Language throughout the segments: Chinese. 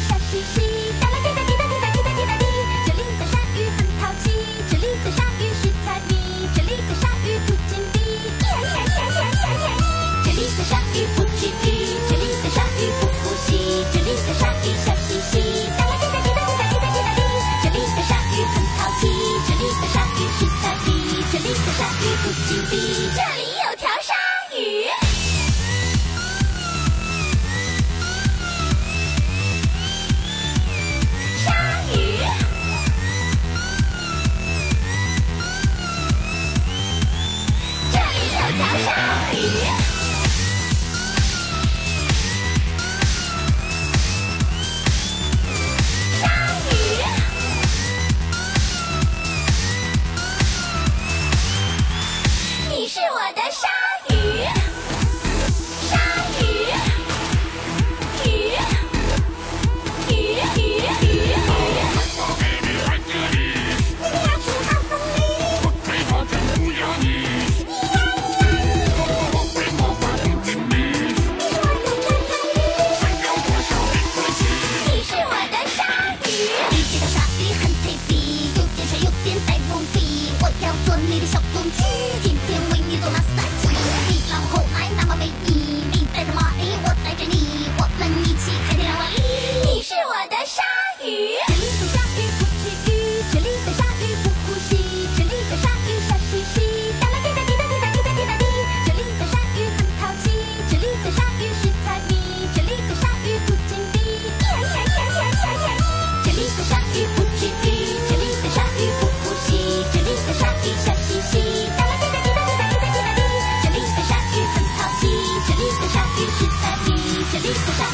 小嘻嘻，哒啦哒哒哒哒哒哒哒哒滴。这里的鲨鱼很淘气，这里的鲨鱼是财迷，这里的鲨鱼不金币。耶耶耶耶耶！这里的鲨鱼不金币，这里的鲨鱼不呼吸，这里的鲨鱼笑嘻嘻，哒啦滴。这里的鲨鱼很淘气，这里的鲨鱼是，这里的鲨鱼不金币。这里有条鲨。鲨鱼鲨鱼你是我的鲨你的小公鸡天天为你做那三七。你老婆可爱那么美丽，你带着马咪，我带着你，我们一起开天两万里。你是我的鲨鱼。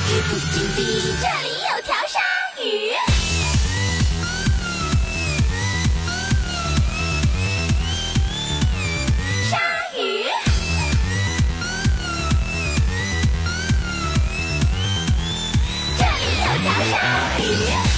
金币金币这里有条鲨鱼。鲨鱼。这里有条鲨鱼。